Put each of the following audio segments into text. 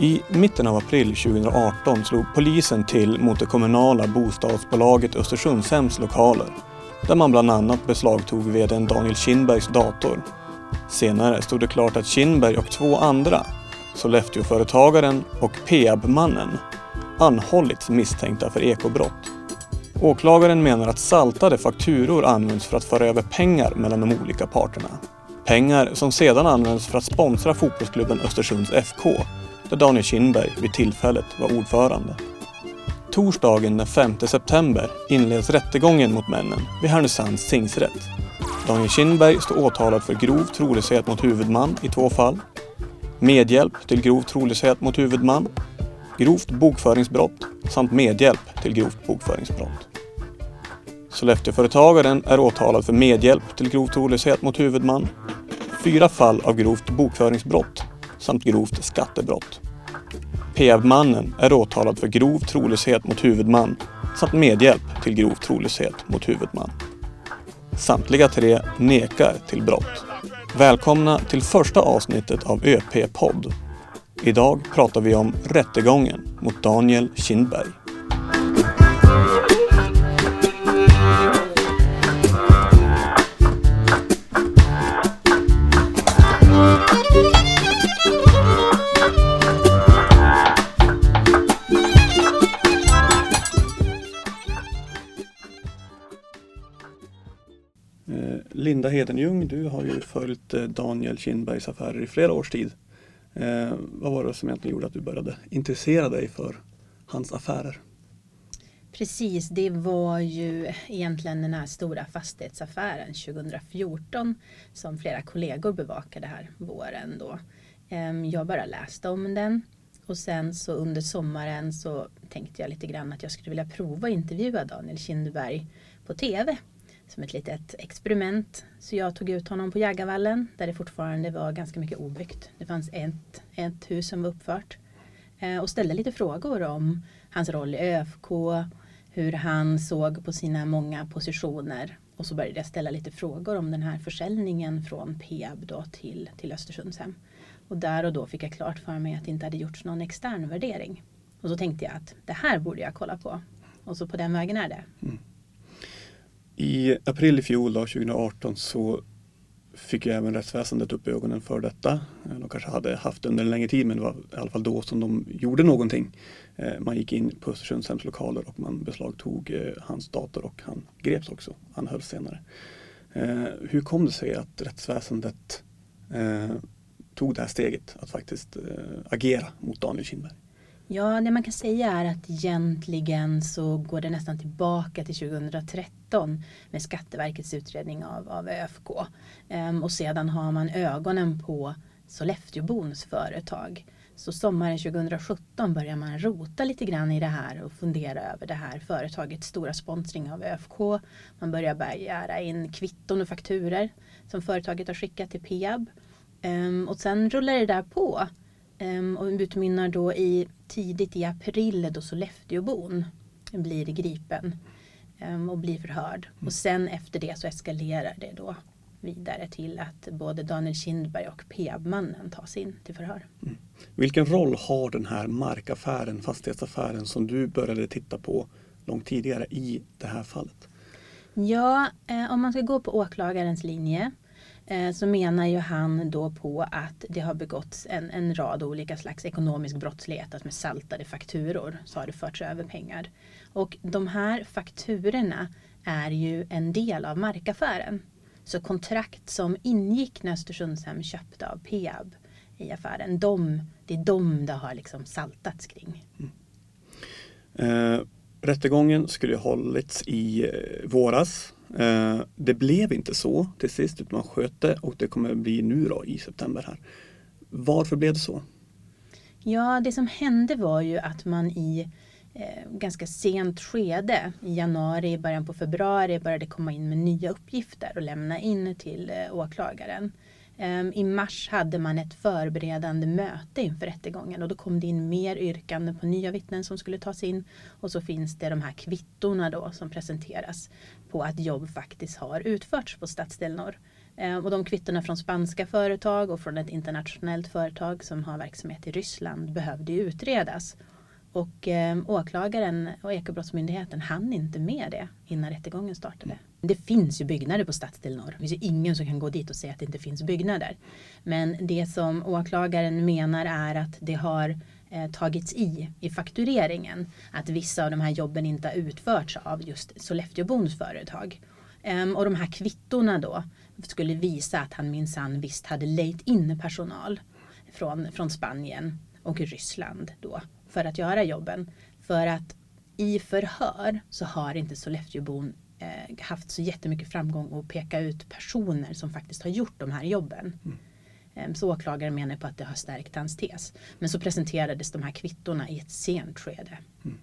I mitten av april 2018 slog polisen till mot det kommunala bostadsbolaget Östersundshems lokaler där man bland annat beslagtog vdn Daniel Kindbergs dator. Senare stod det klart att Kindberg och två andra, Sollefteåföretagaren och Peab-mannen, anhållits misstänkta för ekobrott. Åklagaren menar att saltade fakturor används för att föra över pengar mellan de olika parterna. Pengar som sedan används för att sponsra fotbollsklubben Östersunds FK där Daniel Kindberg vid tillfället var ordförande. Torsdagen den 5 september inleds rättegången mot männen vid Härnösands tingsrätt. Daniel Kindberg står åtalad för grov trolöshet mot huvudman i två fall, medhjälp till grov trolöshet mot huvudman, grovt bokföringsbrott samt medhjälp till grovt bokföringsbrott. Sollefteåföretagaren är åtalad för medhjälp till grov trolöshet mot huvudman, fyra fall av grovt bokföringsbrott samt grovt skattebrott. PF-mannen är åtalad för grov trolöshet mot huvudman samt medhjälp till grov trolöshet mot huvudman. Samtliga tre nekar till brott. Välkomna till första avsnittet av ÖP-podd. Idag pratar vi om rättegången mot Daniel Kindberg. Hedenjung, du har ju följt eh, Daniel Kindbergs affärer i flera års tid. Eh, vad var det som egentligen gjorde att du började intressera dig för hans affärer? Precis, det var ju egentligen den här stora fastighetsaffären 2014 som flera kollegor bevakade här våren då. Ehm, jag bara läste om den och sen så under sommaren så tänkte jag lite grann att jag skulle vilja prova att intervjua Daniel Kindberg på TV som ett litet experiment. Så jag tog ut honom på Jägarvallen där det fortfarande var ganska mycket obyggt. Det fanns ett, ett hus som var uppfört eh, och ställde lite frågor om hans roll i ÖFK, hur han såg på sina många positioner och så började jag ställa lite frågor om den här försäljningen från Peab då till, till Östersundshem. Och där och då fick jag klart för mig att det inte hade gjorts någon extern värdering. Och så tänkte jag att det här borde jag kolla på. Och så på den vägen är det. Mm. I april i fjol, då, 2018, så fick ju även rättsväsendet upp ögonen för detta. Eh, de kanske hade haft det under en längre tid men det var i alla fall då som de gjorde någonting. Eh, man gick in på Östersundshems lokaler och man beslagtog eh, hans dator och han greps också. Han hölls senare. Hur kom det sig att rättsväsendet tog det här steget att faktiskt agera mot Daniel Kindberg? Ja, det man kan säga är att egentligen så går det nästan tillbaka till 2013 med Skatteverkets utredning av, av ÖFK. Ehm, och sedan har man ögonen på Sollefteåbons företag. Så sommaren 2017 börjar man rota lite grann i det här och fundera över det här företagets stora sponsring av ÖFK. Man börjar begära in kvitton och fakturer som företaget har skickat till Peab. Ehm, och sen rullar det där på. Ehm, och utmynnar då i tidigt i april då Sollefteåbon blir gripen ehm, och blir förhörd. Och sen efter det så eskalerar det då vidare till att både Daniel Kindberg och Peab-mannen tas in till förhör. Vilken roll har den här markaffären, fastighetsaffären som du började titta på långt tidigare i det här fallet? Ja, eh, om man ska gå på åklagarens linje Eh, så menar ju han då på att det har begåtts en, en rad olika slags ekonomisk brottslighet, att med saltade fakturor så har det förts över pengar. Och de här fakturorna är ju en del av markaffären. Så kontrakt som ingick när Östersundshem köpte av Peab i affären, de, det är de det har liksom saltats kring. Mm. Eh, rättegången skulle ha hållits i eh, våras. Eh, det blev inte så till sist utan man sköt det och det kommer bli nu då i september här. Varför blev det så? Ja, det som hände var ju att man i eh, ganska sent skede. I januari, början på februari började komma in med nya uppgifter och lämna in till eh, åklagaren. Ehm, I mars hade man ett förberedande möte inför rättegången och då kom det in mer yrkanden på nya vittnen som skulle tas in. Och så finns det de här kvittorna då som presenteras på att jobb faktiskt har utförts på stadsdel norr. Ehm, och de kvittorna från spanska företag och från ett internationellt företag som har verksamhet i Ryssland behövde utredas. Och eh, åklagaren och Ekobrottsmyndigheten hann inte med det innan rättegången startade. Det finns ju byggnader på stadsdel norr. Det finns ju ingen som kan gå dit och säga att det inte finns byggnader. Men det som åklagaren menar är att det har eh, tagits i i faktureringen. Att vissa av de här jobben inte har utförts av just Sollefteåbons företag. Ehm, och de här kvittorna då skulle visa att han minsann visst hade lejt in personal från, från Spanien och Ryssland då för att göra jobben. För att i förhör så har inte Sollefteåbon eh, haft så jättemycket framgång att peka ut personer som faktiskt har gjort de här jobben. Mm. Eh, så åklagaren menar på att det har stärkt hans tes. Men så presenterades de här kvittorna i ett sent skede. Mm.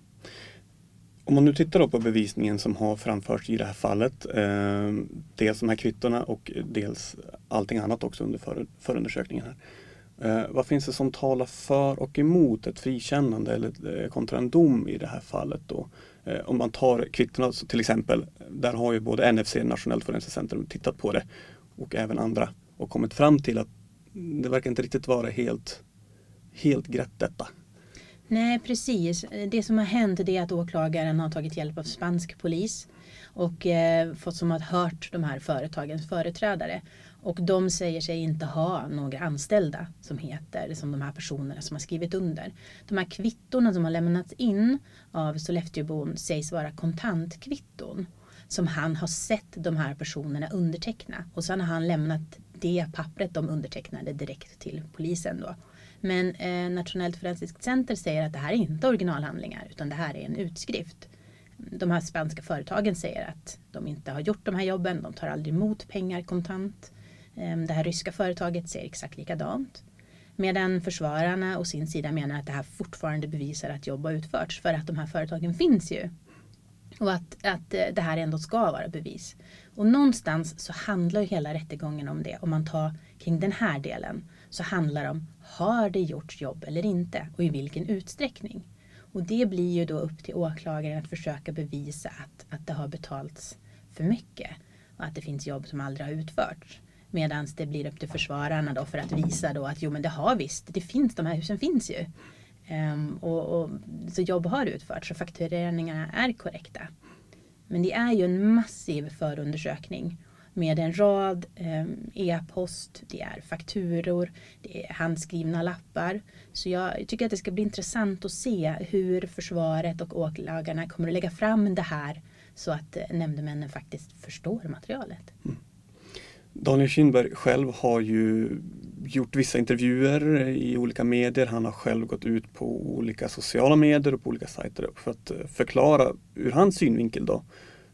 Om man nu tittar på bevisningen som har framförts i det här fallet. Eh, dels de här kvittorna och dels allting annat också under för, förundersökningen. Här. Eh, vad finns det som talar för och emot ett frikännande eller eh, kontra en dom i det här fallet? Då? Eh, om man tar kvittona till exempel, där har ju både NFC, Nationellt forensiskt centrum, tittat på det och även andra och kommit fram till att det verkar inte riktigt vara helt, helt grätt detta. Nej, precis. Det som har hänt är att åklagaren har tagit hjälp av spansk polis och eh, fått som att hört de här företagens företrädare. Och de säger sig inte ha några anställda som heter som de här personerna som har skrivit under. De här kvittorna som har lämnats in av Sollefteåbon sägs vara kontantkvitton som han har sett de här personerna underteckna. Och sen har han lämnat det pappret de undertecknade direkt till polisen. Då. Men eh, Nationellt forensiskt center säger att det här är inte originalhandlingar utan det här är en utskrift. De här spanska företagen säger att de inte har gjort de här jobben, de tar aldrig emot pengar kontant. Ehm, det här ryska företaget ser exakt likadant. Medan försvararna och sin sida menar att det här fortfarande bevisar att jobb har utförts för att de här företagen finns ju. Och att, att eh, det här ändå ska vara bevis. Och någonstans så handlar ju hela rättegången om det. Om man tar kring den här delen så handlar det om har det gjorts jobb eller inte och i vilken utsträckning. Och det blir ju då upp till åklagaren att försöka bevisa att, att det har betalts för mycket och att det finns jobb som aldrig har utförts. Medan det blir upp till försvararna då för att visa då att jo men det har visst, det finns, de här husen finns ju. Um, och, och, så jobb har utförts och faktureringarna är korrekta. Men det är ju en massiv förundersökning med en rad um, e-post, det är fakturor, det är handskrivna lappar. Så jag tycker att det ska bli intressant att se hur försvaret och åklagarna kommer att lägga fram det här så att eh, nämndemännen faktiskt förstår materialet. Mm. Daniel Kindberg själv har ju gjort vissa intervjuer i olika medier. Han har själv gått ut på olika sociala medier och på olika sajter för att eh, förklara ur hans synvinkel då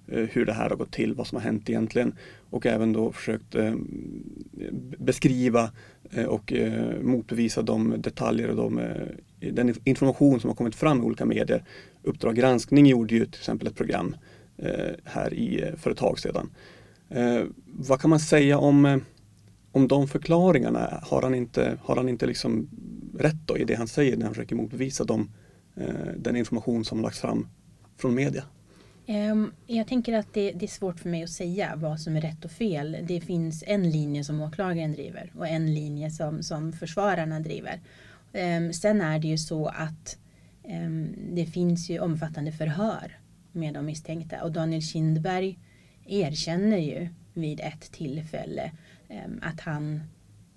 eh, hur det här har gått till, vad som har hänt egentligen och även då försökt eh, beskriva och motbevisa de detaljer och de, den information som har kommit fram i olika medier. Uppdrag granskning gjorde ju till exempel ett program här i, för ett tag sedan Eh, vad kan man säga om, eh, om de förklaringarna? Har han inte, har han inte liksom rätt då i det han säger när han försöker motbevisa dem, eh, den information som lagts fram från media? Ehm, jag tänker att det, det, är svårt för mig att säga vad som är rätt och fel. Det finns en linje som åklagaren driver och en linje som, som försvararna driver. Ehm, sen är det ju så att ehm, det finns ju omfattande förhör med de misstänkta och Daniel Kindberg erkänner ju vid ett tillfälle ehm, att han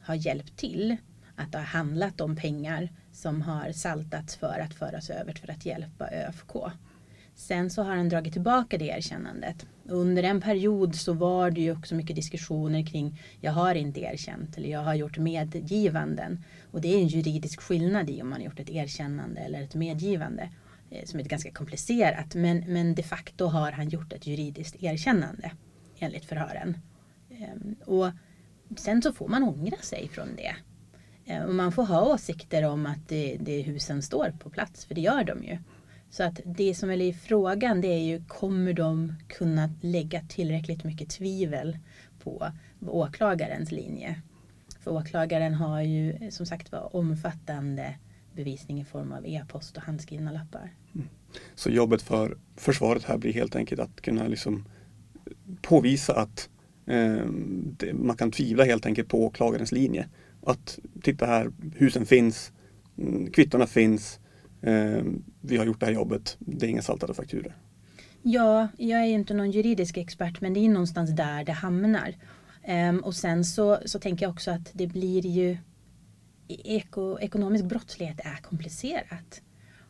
har hjälpt till. Att det har handlat om pengar som har saltats för att föras över för att hjälpa ÖFK. Sen så har han dragit tillbaka det erkännandet. Under en period så var det ju också mycket diskussioner kring jag har inte erkänt eller jag har gjort medgivanden. Och det är en juridisk skillnad i om man har gjort ett erkännande eller ett medgivande. Eh, som är ganska komplicerat. Men, men de facto har han gjort ett juridiskt erkännande enligt förhören. Ehm, och sen så får man ångra sig från det. Ehm, och man får ha åsikter om att det, det husen står på plats, för det gör de ju. Så att det som är i frågan det är ju kommer de kunna lägga tillräckligt mycket tvivel på åklagarens linje? För åklagaren har ju som sagt var omfattande bevisning i form av e-post och handskrivna lappar. Mm. Så jobbet för försvaret här blir helt enkelt att kunna liksom påvisa att eh, det, man kan tvivla helt enkelt på åklagarens linje. Att titta här, husen finns, mm, kvittona finns, eh, vi har gjort det här jobbet, det är inga saltade fakturer. Ja, jag är inte någon juridisk expert men det är någonstans där det hamnar. Um, och sen så, så tänker jag också att det blir ju eko, ekonomisk brottslighet är komplicerat.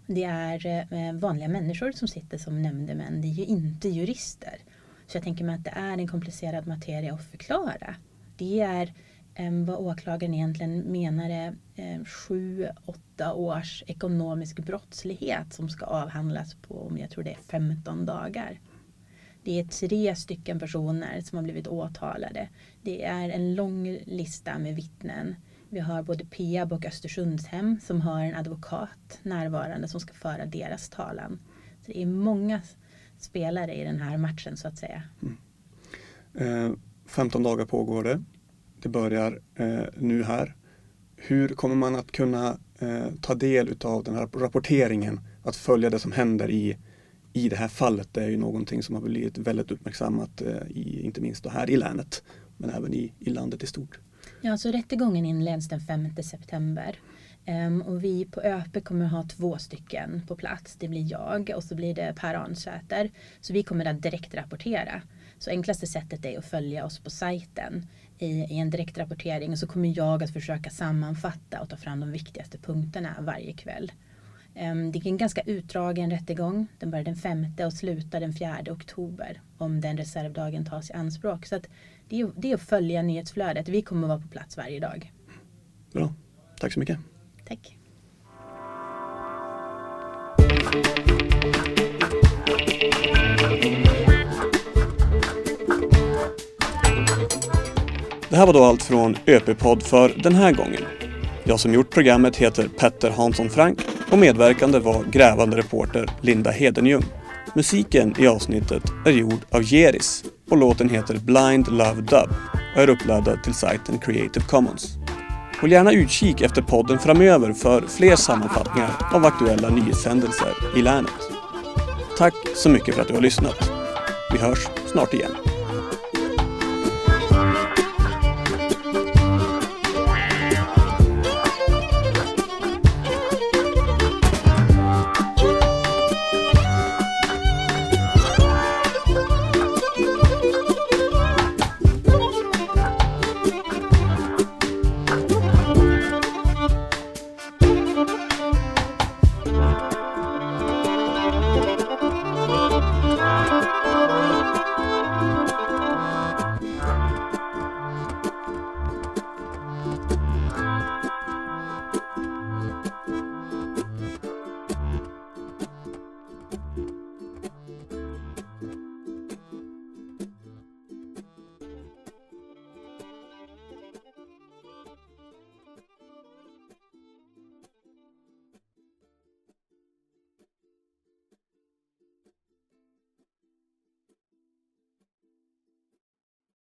Det är eh, vanliga människor som sitter som nämndemän, det är ju inte jurister. Så jag tänker mig att det är en komplicerad materia att förklara. Det är ehm, vad åklagaren egentligen menar är ehm, sju, åtta års ekonomisk brottslighet som ska avhandlas på, om jag tror det är 15 dagar. Det är tre stycken personer som har blivit åtalade. Det är en lång lista med vittnen. Vi har både Peab och Östersundshem som har en advokat närvarande som ska föra deras talan. Så det är många spelare i den här matchen så att säga. Mm. Eh, 15 dagar pågår det. Det börjar eh, nu här. Hur kommer man att kunna eh, ta del av den här rapporteringen? Att följa det som händer i, i det här fallet. Det är ju någonting som har blivit väldigt uppmärksammat, eh, i, inte minst här i länet, men även i, i landet i stort. Ja, så rättegången inleds den 5 september. Um, och vi på ÖP kommer ha två stycken på plats. Det blir jag och så blir det Per Arnsäter. Så vi kommer att direkt rapportera. Så enklaste sättet är att följa oss på sajten i, i en direktrapportering och så kommer jag att försöka sammanfatta och ta fram de viktigaste punkterna varje kväll. Um, det är en ganska utdragen rättegång. Den börjar den 5 och slutar den 4 oktober om den reservdagen tas i anspråk. Så att det är, det är att följa nyhetsflödet. Vi kommer vara på plats varje dag. Bra. Tack så mycket. Tack. Det här var då allt från ÖP-podd för den här gången. Jag som gjort programmet heter Petter Hansson Frank och medverkande var grävande reporter Linda Hedenjung. Musiken i avsnittet är gjord av Jeris och låten heter Blind Love Dub och är uppladdad till sajten Creative Commons. Håll gärna utkik efter podden framöver för fler sammanfattningar av aktuella nyhetshändelser i länet. Tack så mycket för att du har lyssnat. Vi hörs snart igen.